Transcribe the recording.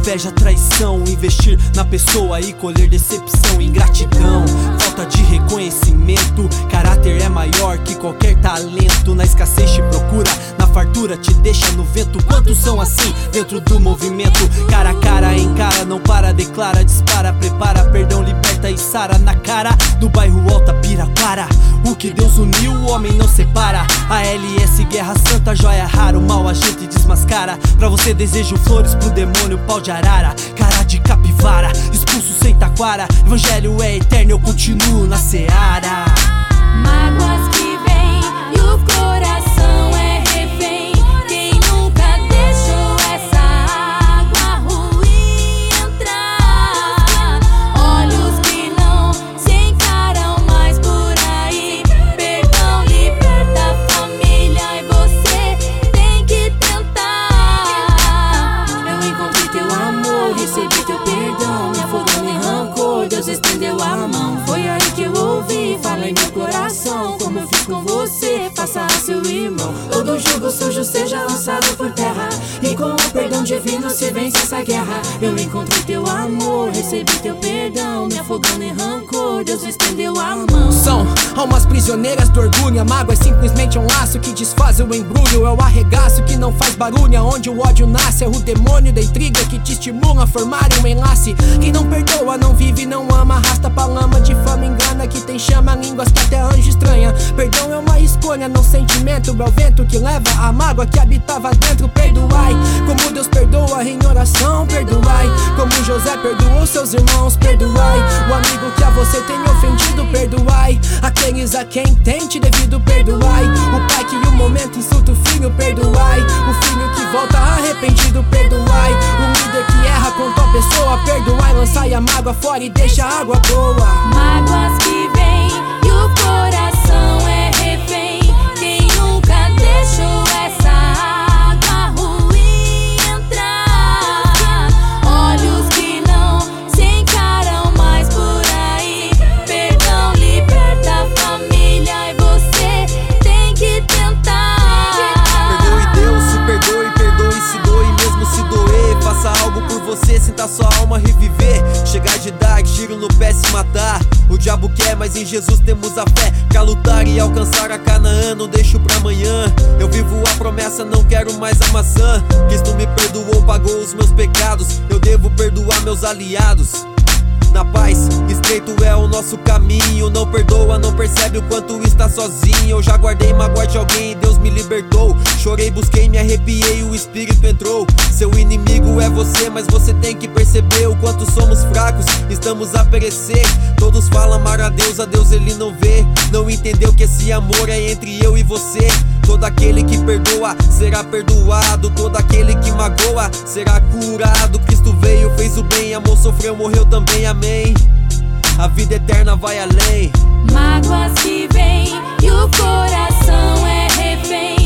inveja, traição. Investir na pessoa e colher decepção, ingratidão, falta de reconhecimento. Caráter é maior que qualquer talento. Na escassez te procura, na fartura te deixa no vento. Quantos são assim dentro do movimento? Cara a cara, encara, não para, declara, dispara, prepara, perdão, liberta e sara na cara do bairro Alta Piraquara. Que Deus uniu, o homem não separa. A LS Guerra Santa, joia rara, o mal a gente desmascara. Pra você desejo flores pro demônio, pau de arara. Cara de capivara, expulso sem taquara. Evangelho é eterno, eu continuo na seara. Mágoas que vem e o coração recebi teu perdão. Me afogando em rancor, Deus estendeu a mão. Foi aí que eu ouvi, fala em meu coração. Como eu fiz com você, faça a seu irmão. Todo jugo sujo seja lançado por terra. E com o perdão divino se vence essa guerra. Eu encontrei teu amor, recebi teu perdão. Me afogando em rancor, Deus estendeu a mão. São almas prisioneiras do orgulho. A mágoa é simplesmente um laço que desfaz o embrulho. É o arregaço que não barulho. Onde o ódio nasce, é o demônio da intriga que te estimula a formar um enlace. Quem não perdoa, não vive, não ama. Arrasta pra lama, difama, engana. Que tem chama, línguas que até anjo estranha. Perdão é uma escolha, não sentimento. É o vento que leva a mágoa que habitava dentro. Perdoai, como Deus perdoa em oração. Perdoai, como José perdoou seus irmãos. Perdoai, o amigo que a você tem ofendido. Perdoai, aqueles a quem tem mágoa fora e deixa a água boa. Em Jesus temos a fé. Pra lutar e alcançar a Canaã, não deixo pra amanhã. Eu vivo a promessa, não quero mais a maçã. Cristo me perdoou, pagou os meus pecados. Eu devo perdoar meus aliados na paz. Estreito é o nosso caminho. Não perdoa, não percebe o quanto está sozinho. Eu já guardei mágoa de alguém e Deus me libertou. Chorei, busquei, me arrepiei, o Espírito entrou. Seu inimigo é você, mas você tem que perceber o quanto somos fracos. Estamos a perecer. Todos falam amar a Deus, a Deus ele não vê. Não entendeu que esse amor é entre eu e você. Todo aquele que perdoa será perdoado. Todo aquele que magoa será curado. Cristo veio, fez o bem, amor sofreu, morreu também. Amém. A vida eterna vai além. Mágoas que vêm e o coração é refém.